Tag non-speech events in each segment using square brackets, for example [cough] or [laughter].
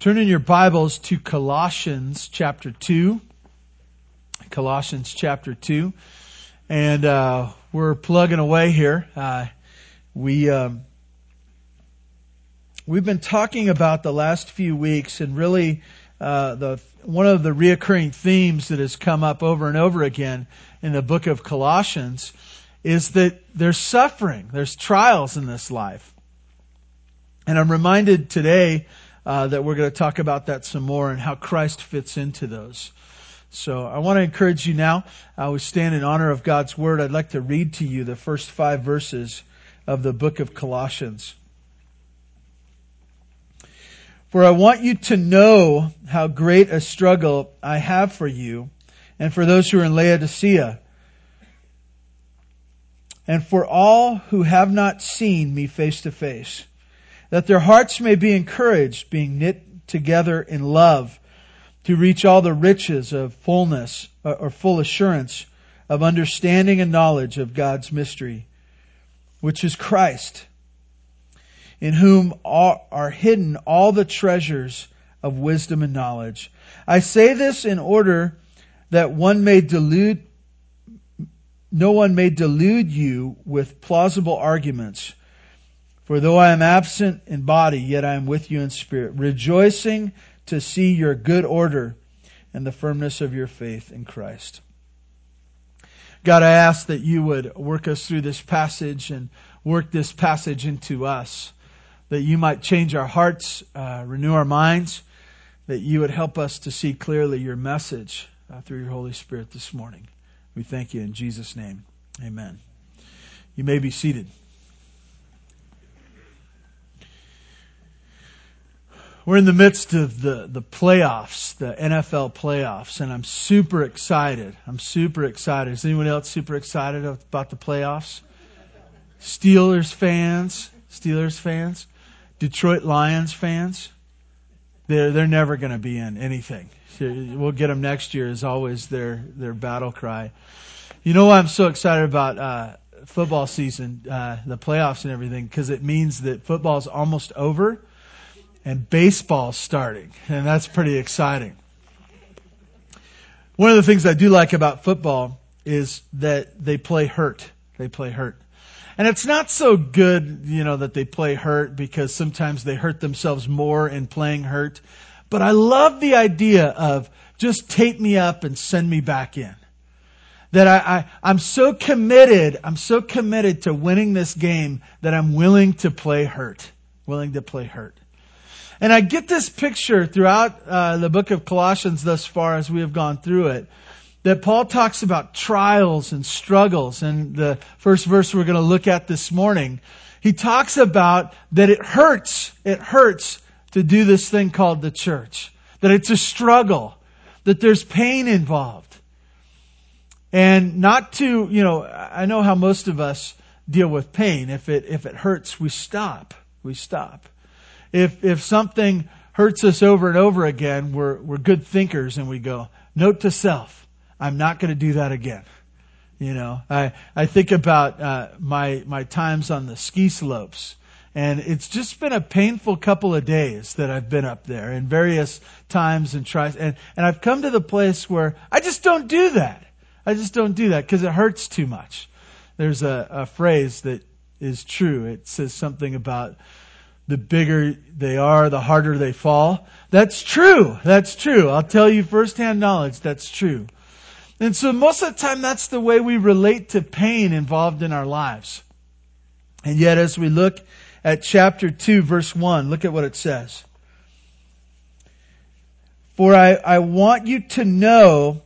Turn in your Bibles to Colossians chapter 2. Colossians chapter 2. And uh, we're plugging away here. Uh, we, um, we've been talking about the last few weeks and really uh, the one of the reoccurring themes that has come up over and over again in the book of Colossians is that there's suffering, there's trials in this life. And I'm reminded today uh, that we're going to talk about that some more and how Christ fits into those. So I want to encourage you now. Uh, we stand in honor of God's Word. I'd like to read to you the first five verses of the book of Colossians. For I want you to know how great a struggle I have for you and for those who are in Laodicea and for all who have not seen me face to face that their hearts may be encouraged, being knit together in love, to reach all the riches of fullness uh, or full assurance of understanding and knowledge of God's mystery, which is Christ, in whom are hidden all the treasures of wisdom and knowledge. I say this in order that one may delude, no one may delude you with plausible arguments. For though I am absent in body, yet I am with you in spirit, rejoicing to see your good order and the firmness of your faith in Christ. God, I ask that you would work us through this passage and work this passage into us, that you might change our hearts, uh, renew our minds, that you would help us to see clearly your message uh, through your Holy Spirit this morning. We thank you in Jesus' name. Amen. You may be seated. We're in the midst of the, the playoffs, the NFL playoffs, and I'm super excited. I'm super excited. Is anyone else super excited about the playoffs? Steelers fans, Steelers fans, Detroit Lions fans, they're, they're never going to be in anything. We'll get them next year is always their, their battle cry. You know why I'm so excited about, uh, football season, uh, the playoffs and everything? Because it means that football's almost over and baseball starting, and that's pretty exciting. One of the things I do like about football is that they play hurt. They play hurt. And it's not so good, you know, that they play hurt because sometimes they hurt themselves more in playing hurt. But I love the idea of just tape me up and send me back in. That I, I, am so committed, I'm so committed to winning this game that I'm willing to play hurt. Willing to play hurt. And I get this picture throughout uh, the book of Colossians thus far as we have gone through it. That Paul talks about trials and struggles. And the first verse we're going to look at this morning, he talks about that it hurts, it hurts to do this thing called the church. That it's a struggle. That there's pain involved. And not to, you know, I know how most of us deal with pain. If it, if it hurts, we stop. We stop if, if something hurts us over and over again, we're, we're good thinkers and we go, note to self, I'm not going to do that again. You know, I, I think about, uh, my, my times on the ski slopes and it's just been a painful couple of days that I've been up there in various times and tries, and, and I've come to the place where I just don't do that. I just don't do that because it hurts too much. There's a, a phrase that is true. It says something about the bigger they are, the harder they fall. That's true. That's true. I'll tell you firsthand knowledge. That's true. And so most of the time, that's the way we relate to pain involved in our lives. And yet, as we look at chapter 2, verse 1, look at what it says. For I, I want you to know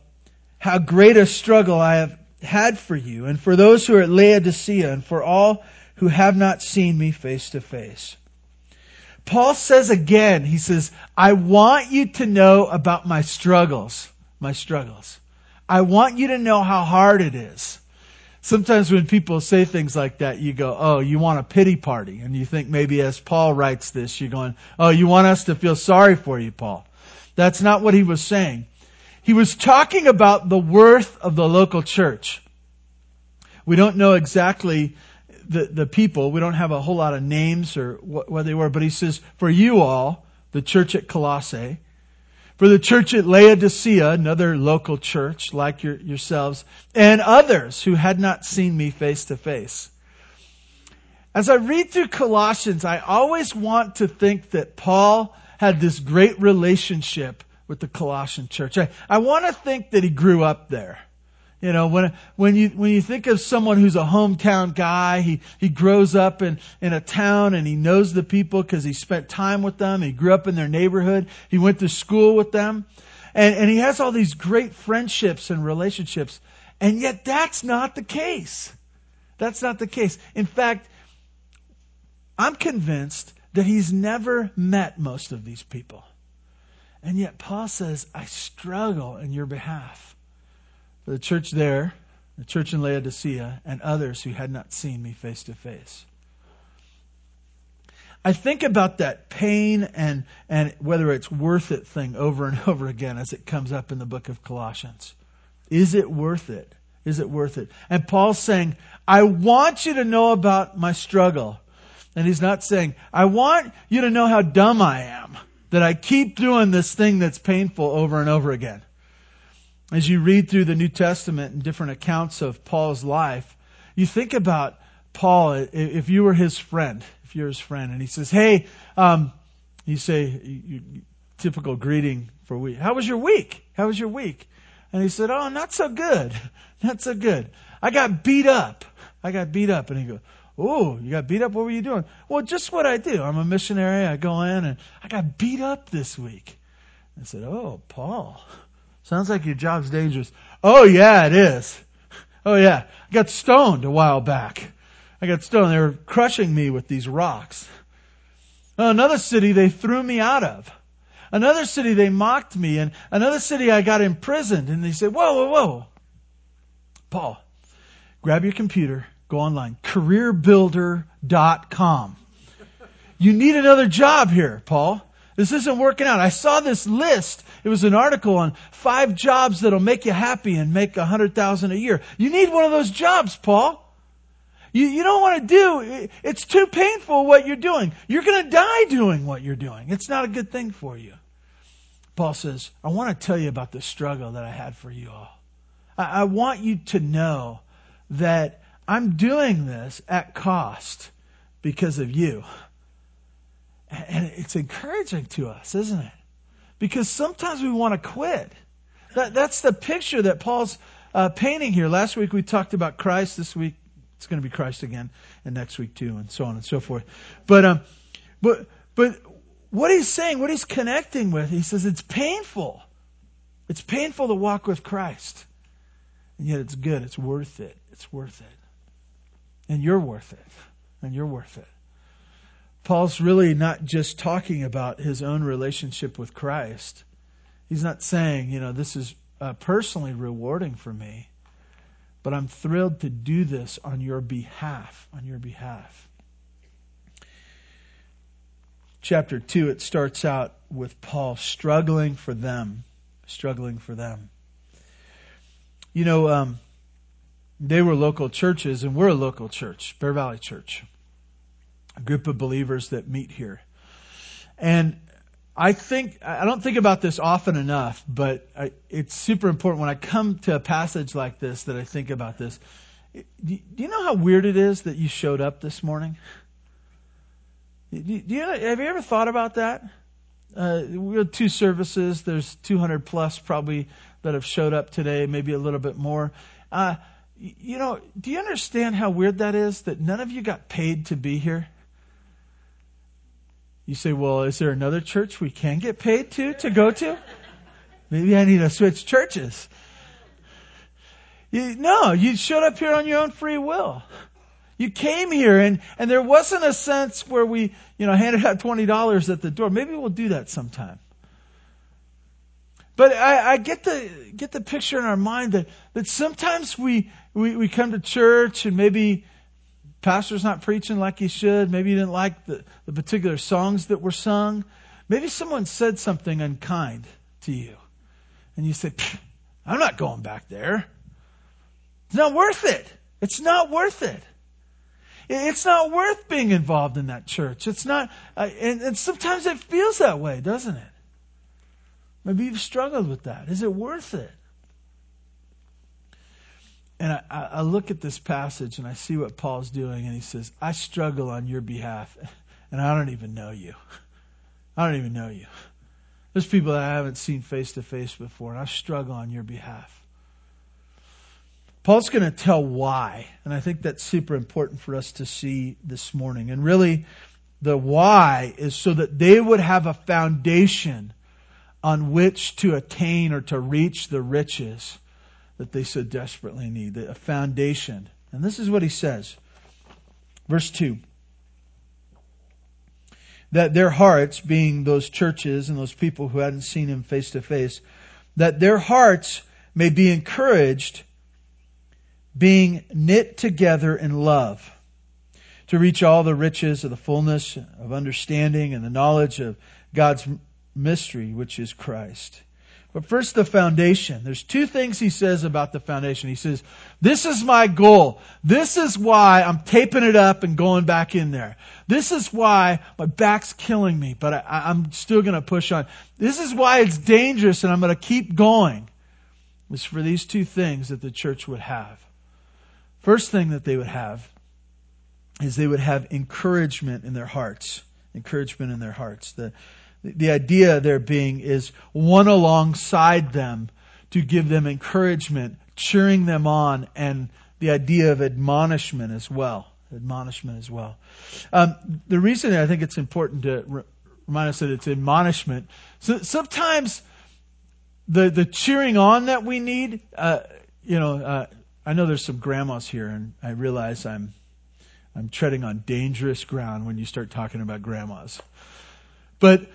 how great a struggle I have had for you, and for those who are at Laodicea, and for all who have not seen me face to face Paul says again, he says, I want you to know about my struggles, my struggles. I want you to know how hard it is. Sometimes when people say things like that, you go, oh, you want a pity party. And you think maybe as Paul writes this, you're going, oh, you want us to feel sorry for you, Paul. That's not what he was saying. He was talking about the worth of the local church. We don't know exactly the, the people. We don't have a whole lot of names or what, what they were, but he says, for you all, the church at Colossae, for the church at Laodicea, another local church like your, yourselves, and others who had not seen me face to face. As I read through Colossians, I always want to think that Paul had this great relationship with the Colossian church. I, I want to think that he grew up there. You know, when, when you, when you think of someone who's a hometown guy, he, he grows up in, in a town and he knows the people because he spent time with them. He grew up in their neighborhood. He went to school with them. And, and he has all these great friendships and relationships. And yet that's not the case. That's not the case. In fact, I'm convinced that he's never met most of these people. And yet Paul says, I struggle in your behalf. The church there, the church in Laodicea, and others who had not seen me face to face. I think about that pain and, and whether it's worth it thing over and [laughs] over again as it comes up in the book of Colossians. Is it worth it? Is it worth it? And Paul's saying, I want you to know about my struggle. And he's not saying, I want you to know how dumb I am that I keep doing this thing that's painful over and over again. As you read through the New Testament and different accounts of Paul's life, you think about Paul, if you were his friend, if you're his friend, and he says, Hey, um, you say, you, typical greeting for week. How was your week? How was your week? And he said, Oh, not so good. [laughs] Not so good. I got beat up. I got beat up. And he goes, Oh, you got beat up? What were you doing? Well, just what I do. I'm a missionary. I go in and I got beat up this week. I said, Oh, Paul, sounds like your job's dangerous. Oh, yeah, it is. Oh, yeah. I got stoned a while back. I got stoned. They were crushing me with these rocks. Another city they threw me out of. Another city they mocked me. And another city I got imprisoned. And they said, Whoa, whoa, whoa. Paul, grab your computer Go online. CareerBuilder.com. You need another job here, Paul. This isn't working out. I saw this list. It was an article on five jobs that'll make you happy and make a hundred thousand a year. You need one of those jobs, Paul. You, you don't want to do, it's too painful what you're doing. You're going to die doing what you're doing. It's not a good thing for you. Paul says, I want to tell you about the struggle that I had for you all. I, I want you to know that I'm doing this at cost because of you. And it's encouraging to us, isn't it? Because sometimes we want to quit. That, that's the picture that Paul's uh, painting here. Last week we talked about Christ. This week it's going to be Christ again, and next week too, and so on and so forth. But um, but but what he's saying, what he's connecting with, he says it's painful. It's painful to walk with Christ, and yet it's good. It's worth it. It's worth it. And you're worth it. And you're worth it. Paul's really not just talking about his own relationship with Christ. He's not saying, you know, this is uh, personally rewarding for me, but I'm thrilled to do this on your behalf. On your behalf. Chapter 2, it starts out with Paul struggling for them. Struggling for them. You know, um, they were local churches, and we're a local church, Bear Valley Church, group of believers that meet here. And I think, I don't think about this often enough, but I, it's super important when I come to a passage like this that I think about this. Do you know how weird it is that you showed up this morning? Do you, have you ever thought about that? Uh, we had two services. There's 200 plus probably that have showed up today, maybe a little bit more. Uh, you know, do you understand how weird that is that none of you got paid to be here? You say, well, is there another church we can get paid to to go to? Maybe I need to switch churches. You, no, you showed up here on your own free will. You came here and, and there wasn't a sense where we, you know, handed out $20 at the door. Maybe we'll do that sometime. But I, I get the get the picture in our mind that, that sometimes we, we, we come to church and maybe pastor's not preaching like he should. Maybe you didn't like the, the particular songs that were sung. Maybe someone said something unkind to you. And you said, I'm not going back there. It's not worth it. It's not worth it. It's not worth being involved in that church. It's not, uh, and, and sometimes it feels that way, doesn't it? Maybe you've struggled with that. Is it worth it? And I, I, look at this passage and I see what Paul's doing, and he says, I struggle on your behalf, [laughs] and I don't even know you. I don't even know you. There's people that I haven't seen face to face before, and I struggle on your behalf. Paul's going to tell why, and I think that's super important for us to see this morning. And really, the why is so that they would have a foundation on which to attain or to reach the riches that they so desperately need, a foundation. And this is what he says. Verse 2 that their hearts, being those churches and those people who hadn't seen him face to face, that their hearts may be encouraged, being knit together in love, to reach all the riches of the fullness of understanding and the knowledge of God's mystery, which is Christ. But first, the foundation. There's two things he says about the foundation. He says, This is my goal. This is why I'm taping it up and going back in there. This is why my back's killing me, but I, am still going to push on. This is why it's dangerous and I'm going to keep going. It's for these two things that the church would have. First thing that they would have is they would have encouragement in their hearts. Encouragement in their hearts. The, the idea there being is one alongside them to give them encouragement, cheering them on, and the idea of admonishment as well. Admonishment as well. Um, the reason I think it's important to re- remind us that it's admonishment. So sometimes the the cheering on that we need, uh, you know, uh, I know there's some grandmas here, and I realize I'm I'm treading on dangerous ground when you start talking about grandmas. But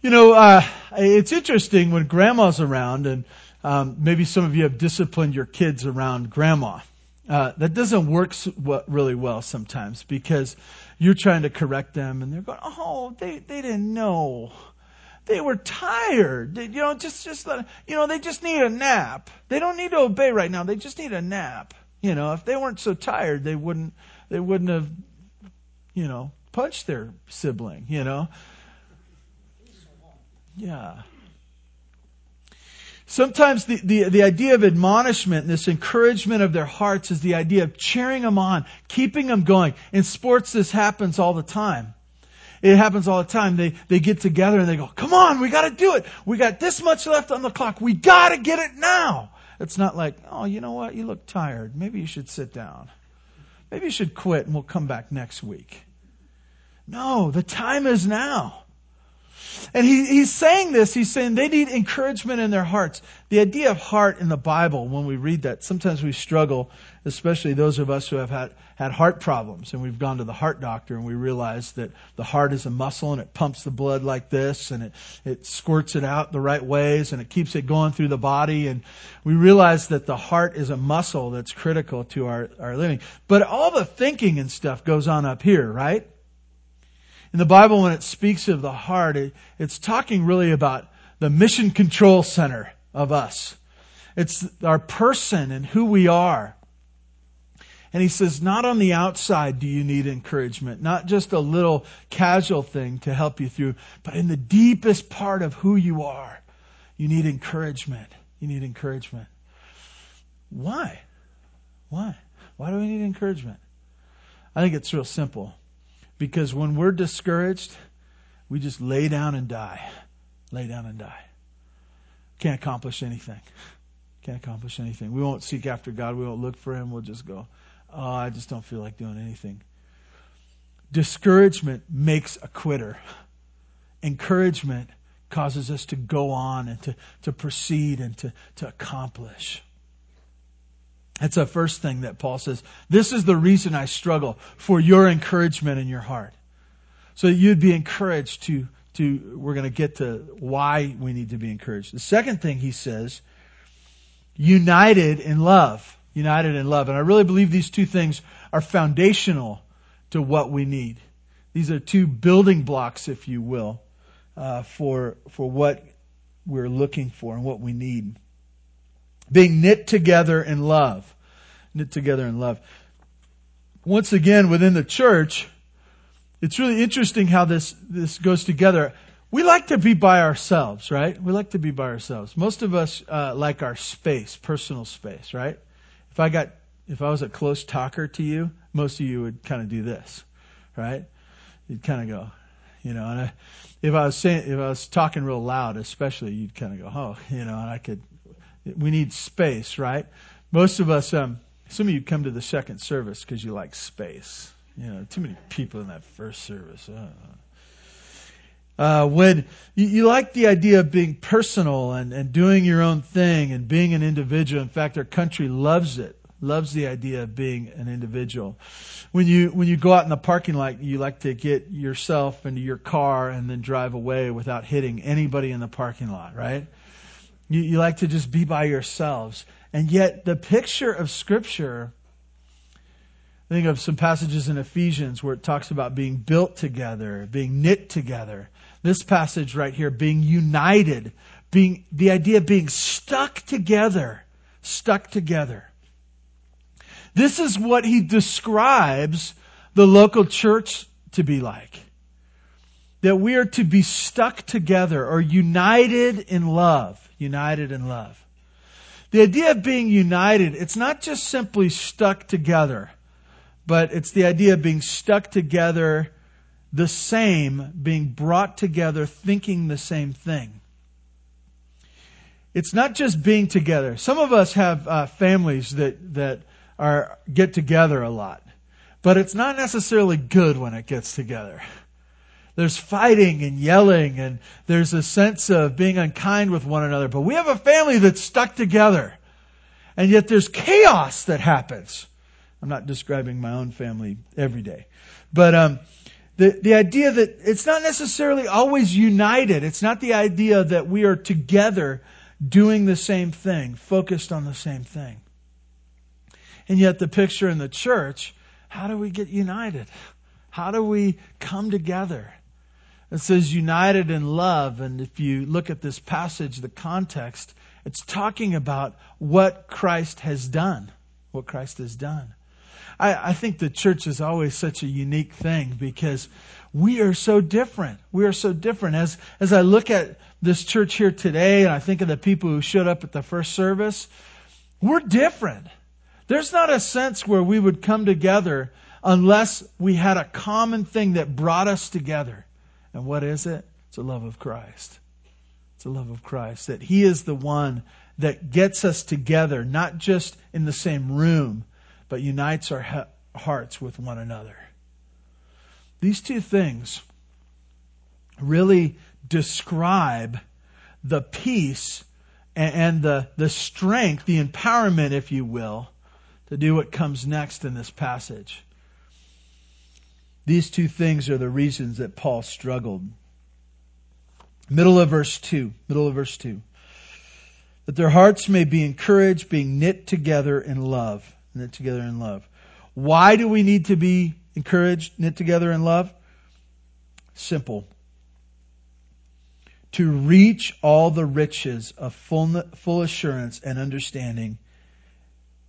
you know, uh, it's interesting when grandma's around, and um, maybe some of you have disciplined your kids around grandma. Uh, that doesn't work really well sometimes because you're trying to correct them, and they're going, "Oh, they they didn't know." They were tired. They, you know, just just let, you know, they just need a nap. They don't need to obey right now. They just need a nap. You know, if they weren't so tired, they wouldn't they wouldn't have, you know, punched their sibling. You know, yeah. Sometimes the, the, the idea of admonishment and this encouragement of their hearts is the idea of cheering them on, keeping them going. In sports, this happens all the time. It happens all the time. They, they get together and they go, come on, we gotta do it. We got this much left on the clock. We gotta get it now. It's not like, oh, you know what? You look tired. Maybe you should sit down. Maybe you should quit and we'll come back next week. No, the time is now. And he, he's saying this, he's saying they need encouragement in their hearts. The idea of heart in the Bible, when we read that, sometimes we struggle, especially those of us who have had, had heart problems and we've gone to the heart doctor and we realize that the heart is a muscle and it pumps the blood like this and it, it squirts it out the right ways and it keeps it going through the body. And we realize that the heart is a muscle that's critical to our, our living. But all the thinking and stuff goes on up here, right? In the Bible, when it speaks of the heart, it, it's talking really about the mission control center of us. It's our person and who we are. And he says, not on the outside do you need encouragement, not just a little casual thing to help you through, but in the deepest part of who you are, you need encouragement. You need encouragement. Why? Why? Why do we need encouragement? I think it's real simple. Because when we're discouraged, we just lay down and die. Lay down and die. Can't accomplish anything. Can't accomplish anything. We won't seek after God. We won't look for Him. We'll just go, oh, I just don't feel like doing anything. Discouragement makes a quitter. Encouragement causes us to go on and to, to proceed and to, to accomplish. That's the first thing that Paul says. This is the reason I struggle for your encouragement in your heart. So you'd be encouraged to, to, we're going to get to why we need to be encouraged. The second thing he says, united in love. United in love. And I really believe these two things are foundational to what we need. These are two building blocks, if you will, uh, for, for what we're looking for and what we need being knit together in love. Knit together in love. once again, within the church, it's really interesting how this, this goes together. We like to be by ourselves, right? We like to be by ourselves. Most of us uh, like our space, personal space, right? If I got, if I was a close talker to you, most of you would kind of do this, right? You'd kind of go, you know, and I, if I was saying, if I was talking real loud, especially, you'd kind of go, oh, you know, and I could, we need space, right? Most of us, um, some of you come to the second service because you like space. You know, too many people in that first service. Uh, when you, you, like the idea of being personal and, and doing your own thing and being an individual. In fact, our country loves it, loves the idea of being an individual. When you, when you go out in the parking lot, you like to get yourself into your car and then drive away without hitting anybody in the parking lot, right? You, you like to just be by yourselves. And yet the picture of scripture, I think of some passages in Ephesians where it talks about being built together, being knit together. This passage right here, being united, being, the idea of being stuck together, stuck together. This is what he describes the local church to be like. That we are to be stuck together or united in love. United in love. The idea of being united, it's not just simply stuck together, but it's the idea of being stuck together the same, being brought together, thinking the same thing. It's not just being together. Some of us have uh, families that, that are, get together a lot, but it's not necessarily good when it gets together. There's fighting and yelling and there's a sense of being unkind with one another. But we have a family that's stuck together. And yet there's chaos that happens. I'm not describing my own family every day. But, um, the, the idea that it's not necessarily always united. It's not the idea that we are together doing the same thing, focused on the same thing. And yet the picture in the church, how do we get united? How do we come together? It says united in love. And if you look at this passage, the context, it's talking about what Christ has done. What Christ has done. I, I think the church is always such a unique thing because we are so different. We are so different. As, as I look at this church here today and I think of the people who showed up at the first service, we're different. There's not a sense where we would come together unless we had a common thing that brought us together. And what is it? It's the love of Christ. It's the love of Christ. That He is the one that gets us together, not just in the same room, but unites our he- hearts with one another. These two things really describe the peace and the, the strength, the empowerment, if you will, to do what comes next in this passage. These two things are the reasons that Paul struggled. Middle of verse 2. Middle of verse 2. That their hearts may be encouraged, being knit together in love. Knit together in love. Why do we need to be encouraged, knit together in love? Simple. To reach all the riches of full, full assurance and understanding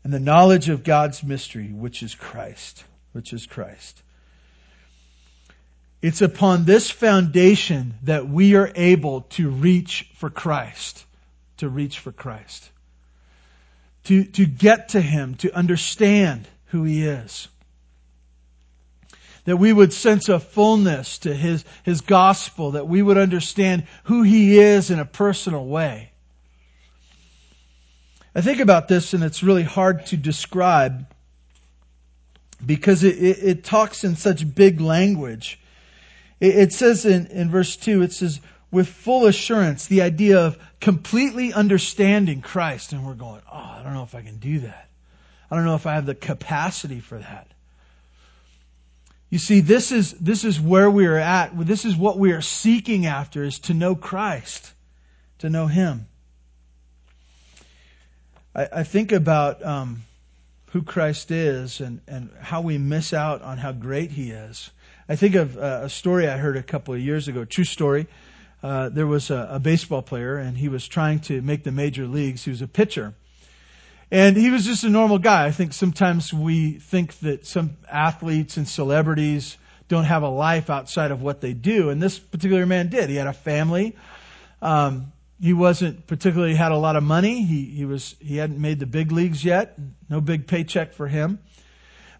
and the knowledge of God's mystery, which is Christ. Which is Christ. It's upon this foundation that we are able to reach for Christ. To reach for Christ. To, to get to Him, to understand who He is. That we would sense a fullness to His, His gospel, that we would understand who He is in a personal way. I think about this and it's really hard to describe because it, it, it talks in such big language. It says in, in verse 2, it says, with full assurance, the idea of completely understanding Christ. And we're going, oh, I don't know if I can do that. I don't know if I have the capacity for that. You see, this is, this is where we are at. This is what we are seeking after is to know Christ, to know Him. I, I think about um, who Christ is and, and how we miss out on how great He is. I think of uh, a story I heard a couple of years ago, true story. Uh, there was a, a, baseball player and he was trying to make the major leagues. He was a pitcher. And he was just a normal guy. I think sometimes we think that some athletes and celebrities don't have a life outside of what they do. And this particular man did. He had a family. Um, he wasn't particularly had a lot of money. He, he was, he hadn't made the big leagues yet. No big paycheck for him.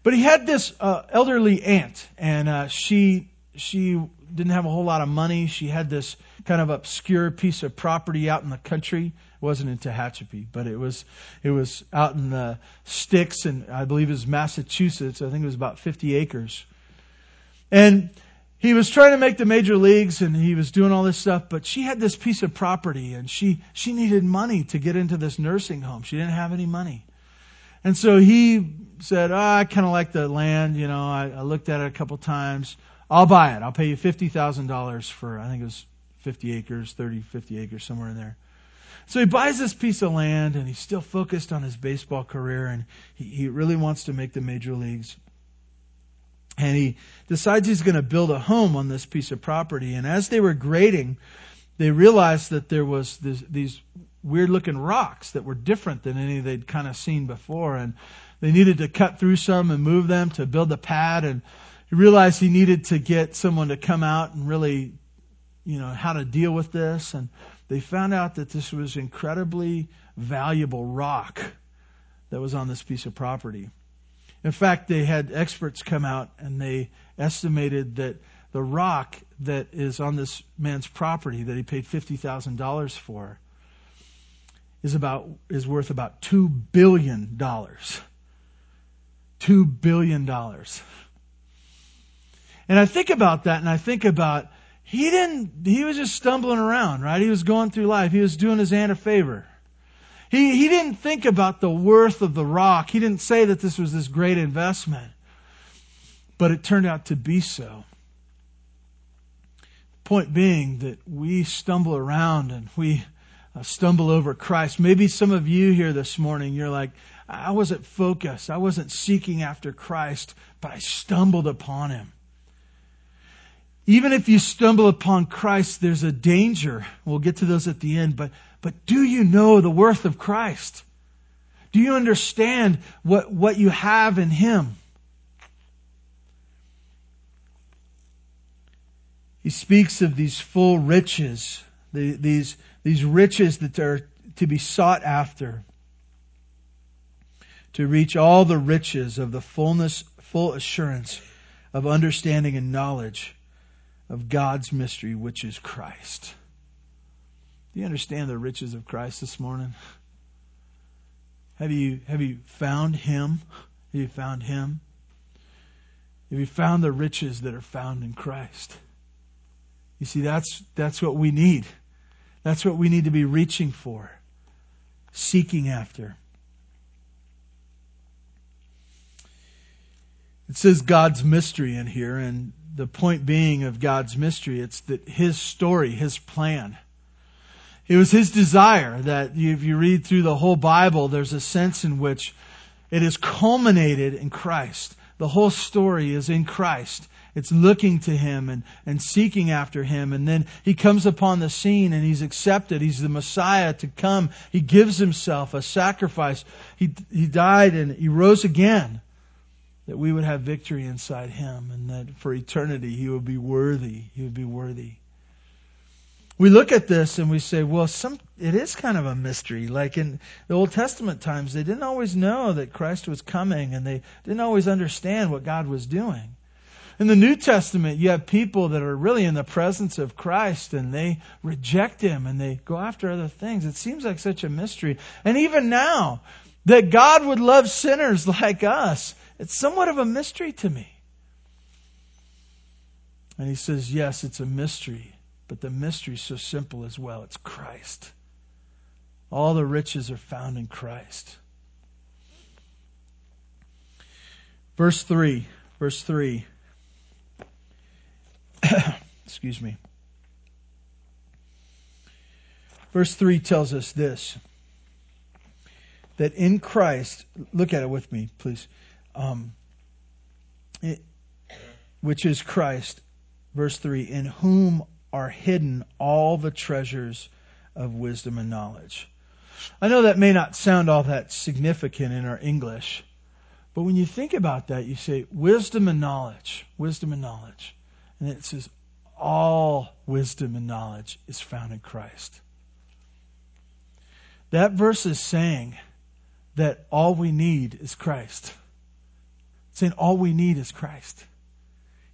But he had this uh, elderly aunt, and uh, she she didn't have a whole lot of money. She had this kind of obscure piece of property out in the country. It wasn't in Tehachapi, but it was it was out in the sticks, and I believe it was Massachusetts. I think it was about 50 acres. And he was trying to make the major leagues, and he was doing all this stuff. But she had this piece of property, and she she needed money to get into this nursing home. She didn't have any money. And so he said, oh, I kind of like the land, you know, I, I looked at it a couple times. I'll buy it. I'll pay you $50,000 for, I think it was 50 acres, 30, 50 acres, somewhere in there. So he buys this piece of land and he's still focused on his baseball career and he, he really wants to make the major leagues. And he decides he's going to build a home on this piece of property. And as they were grading, they realized that there was this, these weird looking rocks that were different than any they'd kind of seen before. And they needed to cut through some and move them to build a pad. And he realized he needed to get someone to come out and really, you know, how to deal with this. And they found out that this was incredibly valuable rock that was on this piece of property. In fact, they had experts come out and they estimated that the rock that is on this man's property that he paid $50,000 for is about is worth about 2 billion dollars. 2 billion dollars. And I think about that and I think about he didn't he was just stumbling around, right? He was going through life. He was doing his aunt a favor. He he didn't think about the worth of the rock. He didn't say that this was this great investment. But it turned out to be so. Point being that we stumble around and we stumble over Christ. Maybe some of you here this morning, you're like, I wasn't focused. I wasn't seeking after Christ, but I stumbled upon him. Even if you stumble upon Christ, there's a danger. We'll get to those at the end, but, but do you know the worth of Christ? Do you understand what, what you have in Him? He speaks of these full riches, the, these, these riches that are to be sought after to reach all the riches of the fullness, full assurance of understanding and knowledge of God's mystery, which is Christ. Do you understand the riches of Christ this morning? Have you, have you found Him? Have you found Him? Have you found the riches that are found in Christ? You see, that's, that's what we need. That's what we need to be reaching for, seeking after. It says God's mystery in here, and the point being of God's mystery, it's that His story, His plan. It was His desire that if you read through the whole Bible, there's a sense in which it is culminated in Christ. The whole story is in Christ. It's looking to Him and, and seeking after Him. And then He comes upon the scene and He's accepted. He's the Messiah to come. He gives Himself a sacrifice. He, he died and He rose again that we would have victory inside Him and that for eternity He would be worthy. He would be worthy. We look at this and we say, well, some, it is kind of a mystery. Like in the Old Testament times, they didn't always know that Christ was coming and they didn't always understand what God was doing. In the New Testament, you have people that are really in the presence of Christ and they reject Him and they go after other things. It seems like such a mystery. And even now, that God would love sinners [laughs] like us, it's somewhat of a mystery to me. And he says, yes, it's a mystery, but the mystery is so simple as well. It's Christ. All the riches are found in Christ. Verse 3, verse 3. [coughs] Excuse me. Verse 3 tells us this that in Christ, look at it with me, please, um, it, which is Christ, verse 3, in whom are hidden all the treasures of wisdom and knowledge. I know that may not sound all that significant in our English, but when you think about that, you say wisdom and knowledge, wisdom and knowledge. And it says all wisdom and knowledge is found in Christ. That verse is saying that all we need is Christ. It's saying all we need is Christ.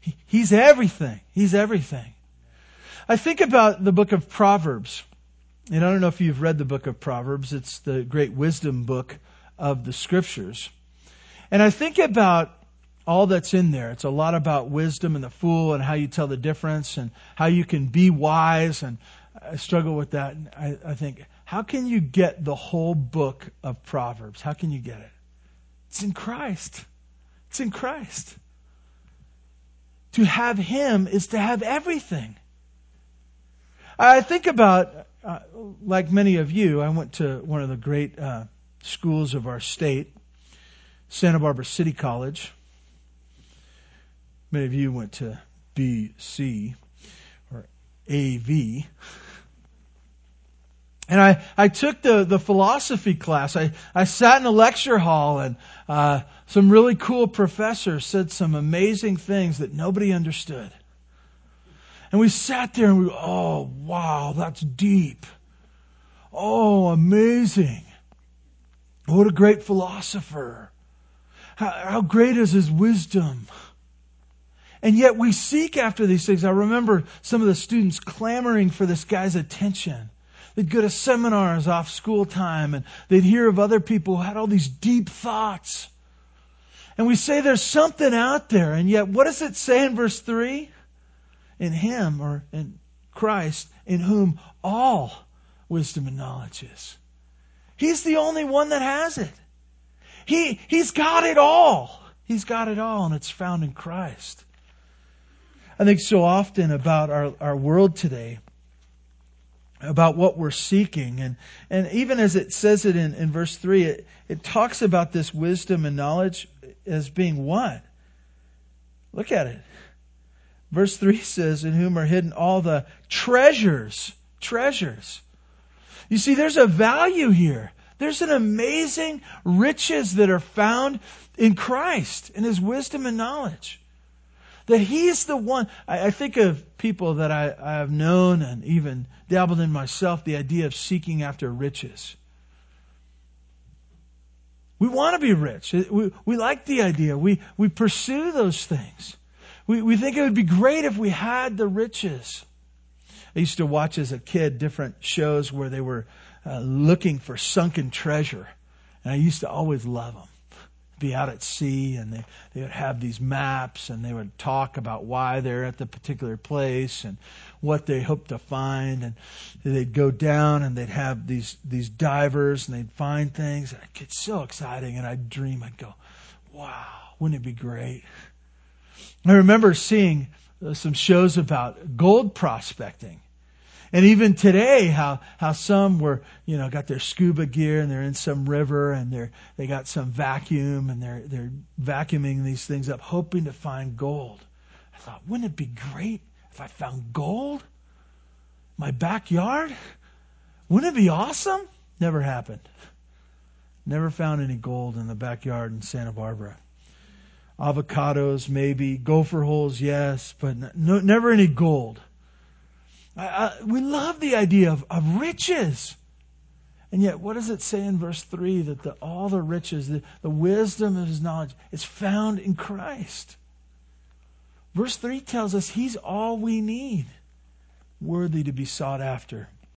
He, he's everything. He's everything. I think about the book of Proverbs. And I don't know if you've read the book of Proverbs. It's the great wisdom book of the scriptures. And I think about all that's in there. It's a lot about wisdom and the fool and how you tell the difference and how you can be wise. And I struggle with that. I, I think, how can you get the whole book of Proverbs? How can you get it? It's in Christ. It's in Christ. To have Him is to have everything. I think about, uh, like many of you, I went to one of the great uh, schools of our state, Santa Barbara City College. Many of you went to BC or AV. And I, I took the, the philosophy class. I, I sat in a lecture hall and uh, some really cool professors said some amazing things that nobody understood. And we sat there and we, oh, wow, that's deep. Oh, amazing. What a great philosopher. How, how great is his wisdom? And yet we seek after these things. I remember some of the students clamoring for this guy's attention. They'd go to seminars off school time and they'd hear of other people who had all these deep thoughts. And we say there's something out there. And yet, what does it say in verse 3? In Him or in Christ, in whom all wisdom and knowledge is. He's the only one that has it. He, he's got it all. He's got it all, and it's found in Christ. I think so often about our, our world today, about what we're seeking. And, and even as it says it in, in verse 3, it, it talks about this wisdom and knowledge as being what? Look at it. Verse 3 says, In whom are hidden all the treasures. Treasures. You see, there's a value here. There's an amazing riches that are found in Christ, in His wisdom and knowledge. That He's the one. I, I think of people that I, I have known and even dabbled in myself, the idea of seeking after riches. We want to be rich. We, we like the idea. We, we pursue those things. We, we think it would be great if we had the riches. I used to watch as a kid different shows where they were uh, looking for sunken treasure. And I used to always love them. Be out at sea and they, they would have these maps and they would talk about why they're at the particular place and what they hope to find. And they'd go down and they'd have these, these divers and they'd find things. And I'd get so exciting and I'd dream. I'd go, wow, wouldn't it be great? I remember seeing uh, some shows about gold prospecting. And even today, how, how some were, you know, got their scuba gear and they're in some river and they're, they got some vacuum and they're, they're vacuuming these things up, hoping to find gold. I thought, wouldn't it be great if I found gold? My backyard? Wouldn't it be awesome? Never happened. Never found any gold in the backyard in Santa Barbara avocados, maybe gopher holes, yes, but no, never any gold. I, I, we love the idea of, of riches. And yet, what does it say in verse 3? That the, all the riches, the, the wisdom of his knowledge, is found in Christ. Verse 3 tells us he's all we need, worthy to be sought after.